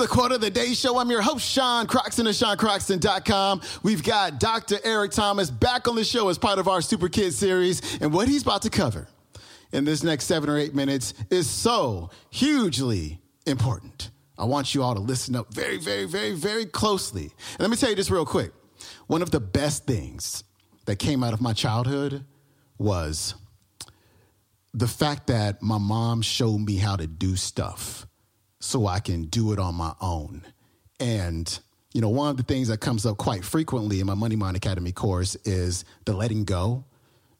the Quote of the Day Show. I'm your host, Sean Croxton of SeanCroxton.com. We've got Dr. Eric Thomas back on the show as part of our Super Kids series. And what he's about to cover in this next seven or eight minutes is so hugely important. I want you all to listen up very, very, very, very closely. And let me tell you this real quick. One of the best things that came out of my childhood was the fact that my mom showed me how to do stuff so I can do it on my own. And, you know, one of the things that comes up quite frequently in my Money Mind Academy course is the letting go.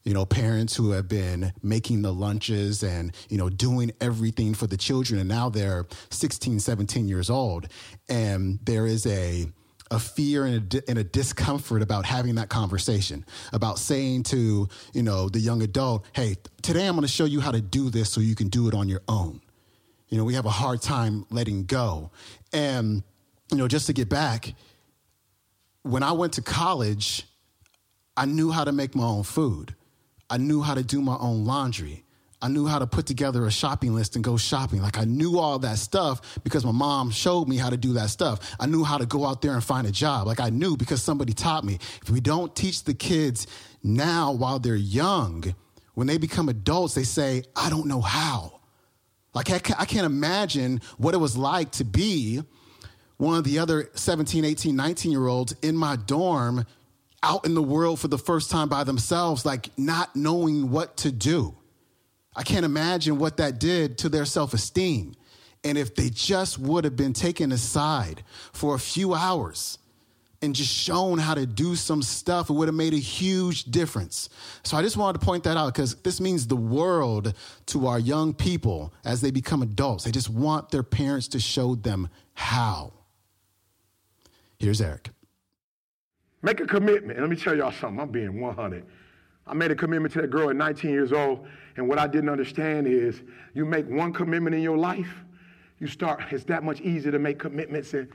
You know, parents who have been making the lunches and, you know, doing everything for the children. And now they're 16, 17 years old. And there is a, a fear and a, and a, discomfort about having that conversation, about saying to, you know, the young adult, hey, today I'm going to show you how to do this so you can do it on your own you know, we have a hard time letting go. And, you know, just to get back, when I went to college, I knew how to make my own food. I knew how to do my own laundry. I knew how to put together a shopping list and go shopping. Like I knew all that stuff because my mom showed me how to do that stuff. I knew how to go out there and find a job. Like I knew because somebody taught me. If we don't teach the kids now while they're young, when they become adults, they say, I don't know how. Like, I can't imagine what it was like to be one of the other 17, 18, 19 year olds in my dorm out in the world for the first time by themselves, like not knowing what to do. I can't imagine what that did to their self esteem. And if they just would have been taken aside for a few hours and just shown how to do some stuff, it would have made a huge difference. So I just wanted to point that out because this means the world to our young people as they become adults. They just want their parents to show them how. Here's Eric. Make a commitment. Let me tell y'all something. I'm being 100. I made a commitment to that girl at 19 years old, and what I didn't understand is you make one commitment in your life, you start, it's that much easier to make commitments and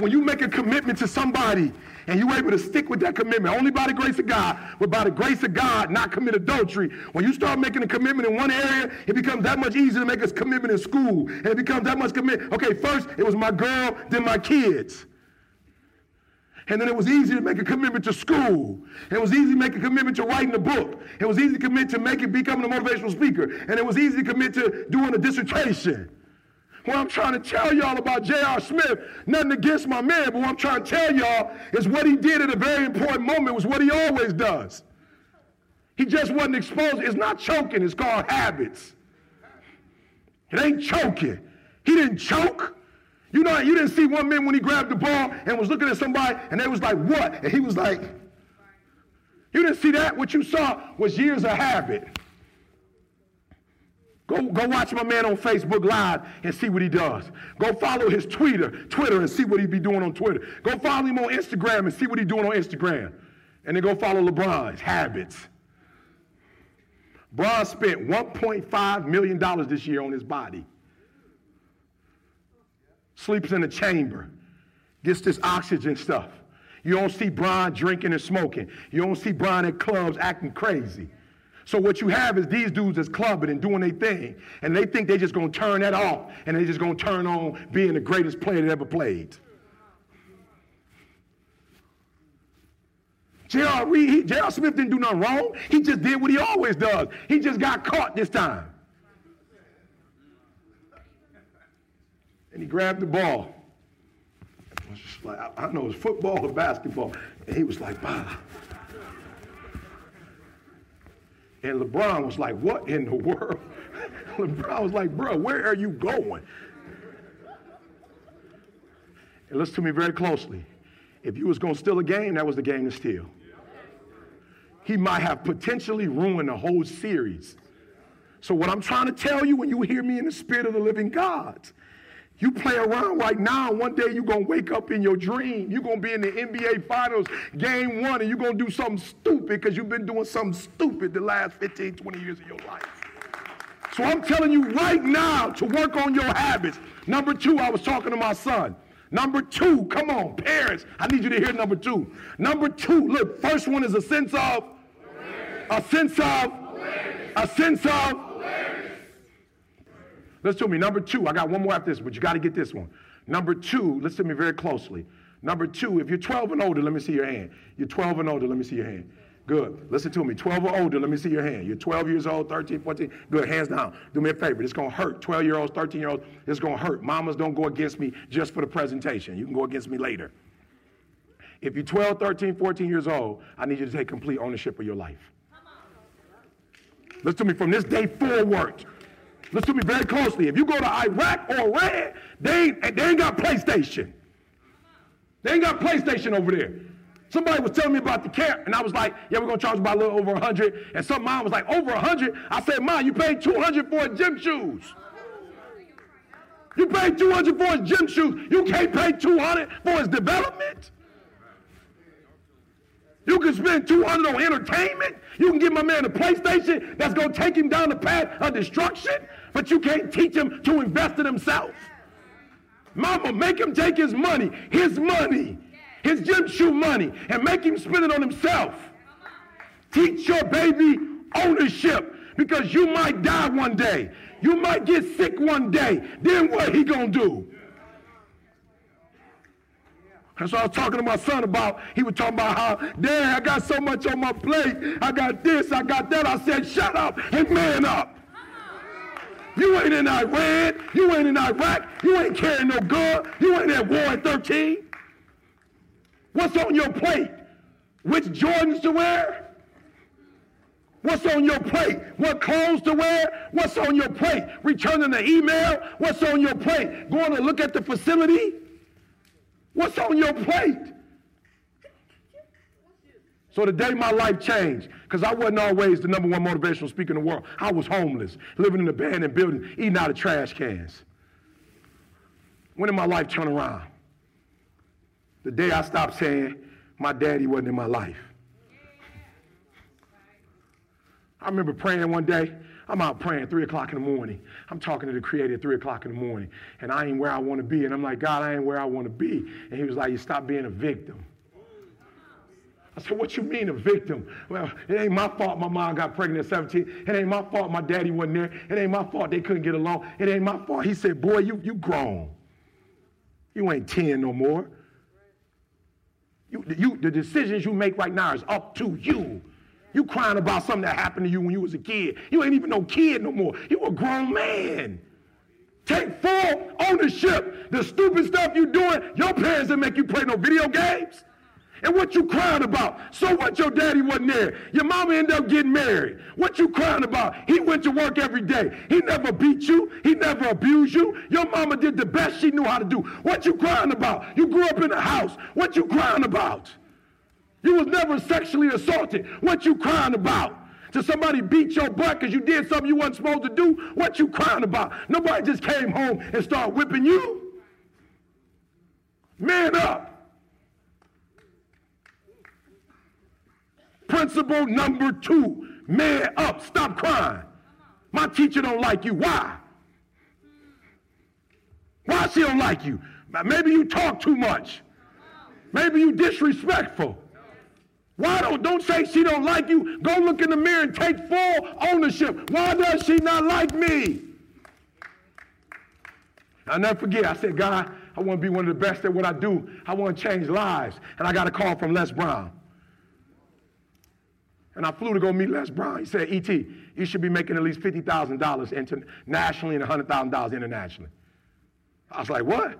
when you make a commitment to somebody and you're able to stick with that commitment, only by the grace of God, but by the grace of God, not commit adultery. When you start making a commitment in one area, it becomes that much easier to make a commitment in school. And it becomes that much commitment. Okay, first it was my girl, then my kids. And then it was easy to make a commitment to school. It was easy to make a commitment to writing a book. It was easy to commit to making becoming a motivational speaker. And it was easy to commit to doing a dissertation. What I'm trying to tell y'all about J.R. Smith, nothing against my man, but what I'm trying to tell y'all is what he did at a very important moment was what he always does. He just wasn't exposed. It's not choking, it's called habits. It ain't choking. He didn't choke. You know, you didn't see one man when he grabbed the ball and was looking at somebody and they was like, what? And he was like, you didn't see that? What you saw was years of habit. Go, go watch my man on Facebook Live and see what he does. Go follow his Twitter, Twitter and see what he be doing on Twitter. Go follow him on Instagram and see what he doing on Instagram. And then go follow LeBron's habits. LeBron spent $1.5 million this year on his body. Sleeps in a chamber. Gets this oxygen stuff. You don't see Bron drinking and smoking. You don't see Bron at clubs acting crazy. So what you have is these dudes that's clubbing and doing their thing, and they think they're just gonna turn that off, and they're just gonna turn on being the greatest player that ever played. J.R. Reed, J.R. Smith didn't do nothing wrong. He just did what he always does. He just got caught this time. And he grabbed the ball. I don't know, it was football or basketball. And he was like, bah. And LeBron was like, What in the world? LeBron was like, Bro, where are you going? And listen to me very closely. If you was going to steal a game, that was the game to steal. He might have potentially ruined the whole series. So, what I'm trying to tell you when you hear me in the spirit of the living God you play around right now, one day you're going to wake up in your dream. You're going to be in the NBA Finals game one, and you're going to do something stupid because you've been doing something stupid the last 15, 20 years of your life. So I'm telling you right now to work on your habits. Number two, I was talking to my son. Number two, come on, parents, I need you to hear number two. Number two, look, first one is a sense of, a sense of, a sense of, Listen to me. Number two, I got one more after this, but you got to get this one. Number two, listen to me very closely. Number two, if you're 12 and older, let me see your hand. You're 12 and older, let me see your hand. Good. Listen to me. 12 or older, let me see your hand. You're 12 years old, 13, 14. Good. Hands down. Do me a favor. It's going to hurt. 12 year olds, 13 year olds, it's going to hurt. Mamas, don't go against me just for the presentation. You can go against me later. If you're 12, 13, 14 years old, I need you to take complete ownership of your life. Come on. Listen to me from this day forward. Listen to me very closely. If you go to Iraq or Iran, they ain't, they ain't got PlayStation. They ain't got PlayStation over there. Somebody was telling me about the camp, and I was like, yeah, we're going to charge about a little over 100. And some mom was like, over 100? I said, mom, you paid 200 for gym shoes. You paid 200 for his gym shoes. You can't pay 200 for his development. You can spend 200 on entertainment. You can give my man a PlayStation that's going to take him down the path of destruction, but you can't teach him to invest in himself. Mama, make him take his money, his money, his gym shoe money, and make him spend it on himself. Teach your baby ownership because you might die one day. You might get sick one day. Then what he gonna do? That's what I was talking to my son about. He was talking about how, Dad, I got so much on my plate. I got this, I got that. I said, shut up and man up. You ain't in Iran. You ain't in Iraq. You ain't carrying no gun. You ain't at war at 13. What's on your plate? Which Jordans to wear? What's on your plate? What clothes to wear? What's on your plate? Returning the email? What's on your plate? Going to look at the facility? What's on your plate? So the day my life changed, because I wasn't always the number one motivational speaker in the world. I was homeless, living in an abandoned building, eating out of trash cans. When did my life turn around? The day I stopped saying my daddy wasn't in my life. I remember praying one day. I'm out praying three o'clock in the morning. I'm talking to the creator at three o'clock in the morning, and I ain't where I want to be. And I'm like, God, I ain't where I want to be. And he was like, You stop being a victim. I said, What you mean a victim? Well, it ain't my fault my mom got pregnant at 17. It ain't my fault my daddy wasn't there. It ain't my fault they couldn't get along. It ain't my fault. He said, Boy, you, you grown. You ain't 10 no more. You, you, the decisions you make right now is up to you. You crying about something that happened to you when you was a kid. You ain't even no kid no more. You a grown man. Take full ownership. The stupid stuff you doing, your parents didn't make you play no video games. And what you crying about? So what your daddy wasn't there? Your mama ended up getting married. What you crying about? He went to work every day. He never beat you. He never abused you. Your mama did the best she knew how to do. What you crying about? You grew up in a house. What you crying about? You was never sexually assaulted. What you crying about? Did somebody beat your butt because you did something you wasn't supposed to do? What you crying about? Nobody just came home and started whipping you. Man up. Principle number two, man up. Stop crying. My teacher don't like you. Why? Why she don't like you? Maybe you talk too much. Maybe you disrespectful. Why don't, don't say she don't like you. Go look in the mirror and take full ownership. Why does she not like me? I'll never forget, I said, God, I want to be one of the best at what I do. I want to change lives. And I got a call from Les Brown. And I flew to go meet Les Brown. He said, E.T., you should be making at least $50,000 internationally and $100,000 internationally. I was like, what?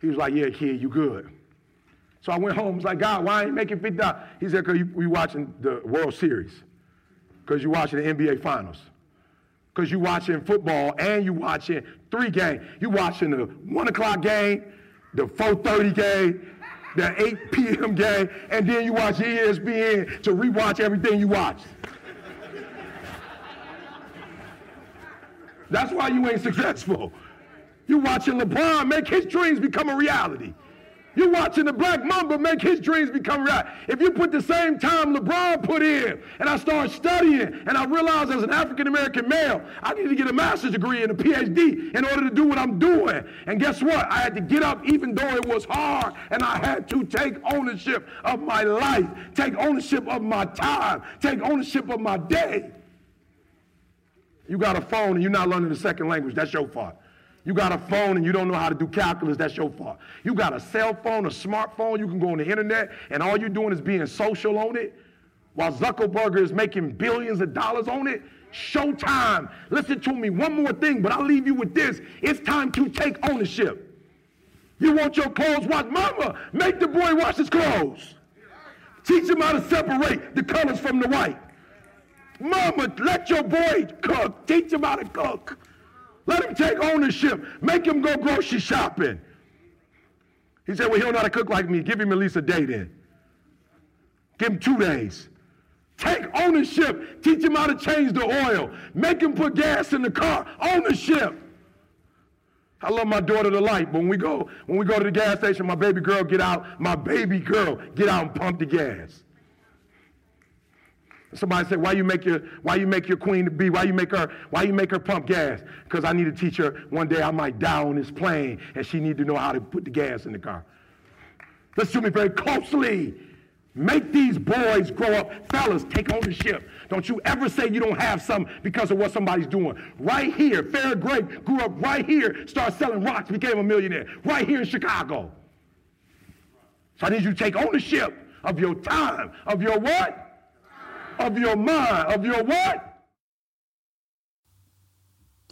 He was like, yeah, kid, you good. So I went home. I was like, God, why ain't you making 50 He said, because we watching the World Series. Because you watching the NBA Finals. Because you watching football and you watching three games. You watching the 1 o'clock game, the 4.30 game, the 8 p.m. game, and then you watch ESPN to rewatch everything you watched. That's why you ain't successful. You watching LeBron make his dreams become a reality. You're watching the Black Mamba make his dreams become reality. If you put the same time LeBron put in, and I start studying, and I realize as an African American male, I need to get a master's degree and a PhD in order to do what I'm doing. And guess what? I had to get up even though it was hard, and I had to take ownership of my life, take ownership of my time, take ownership of my day. You got a phone and you're not learning the second language. That's your fault. You got a phone and you don't know how to do calculus. That's your fault. You got a cell phone, a smartphone. You can go on the internet and all you're doing is being social on it while Zuckerberg is making billions of dollars on it. Showtime. Listen to me. One more thing, but I'll leave you with this. It's time to take ownership. You want your clothes washed? Mama, make the boy wash his clothes. Teach him how to separate the colors from the white. Mama, let your boy cook. Teach him how to cook. Let him take ownership. Make him go grocery shopping. He said, Well, he don't know how to cook like me. Give him at least a day then. Give him two days. Take ownership. Teach him how to change the oil. Make him put gas in the car. Ownership. I love my daughter to light. But when we go, when we go to the gas station, my baby girl get out, my baby girl get out and pump the gas. Somebody said, why you make your why you make your queen be? Why you make her why you make her pump gas? Because I need to teach her one day I might die on this plane and she need to know how to put the gas in the car. Listen to me very closely. Make these boys grow up. Fellas, take ownership. Don't you ever say you don't have some because of what somebody's doing. Right here, Farrah Gray grew up right here, started selling rocks, became a millionaire. Right here in Chicago. So I need you to take ownership of your time, of your what? Of your mind, of your what?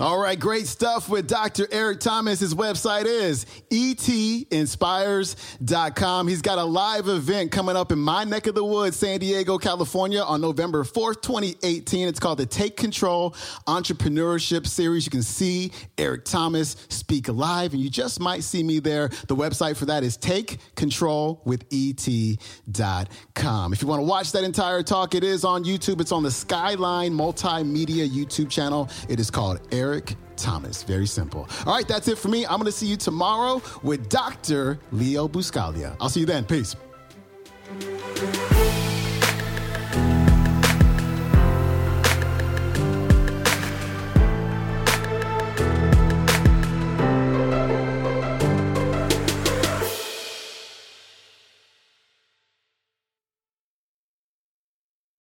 All right, great stuff with Dr. Eric Thomas. His website is etinspires.com. He's got a live event coming up in my neck of the woods, San Diego, California on November 4th, 2018. It's called the Take Control Entrepreneurship Series. You can see Eric Thomas speak live, and you just might see me there. The website for that is takecontrolwithet.com. If you want to watch that entire talk, it is on YouTube. It's on the Skyline Multimedia YouTube channel. It is called Eric Eric Thomas. Very simple. All right, that's it for me. I'm going to see you tomorrow with Dr. Leo Buscaglia. I'll see you then. Peace.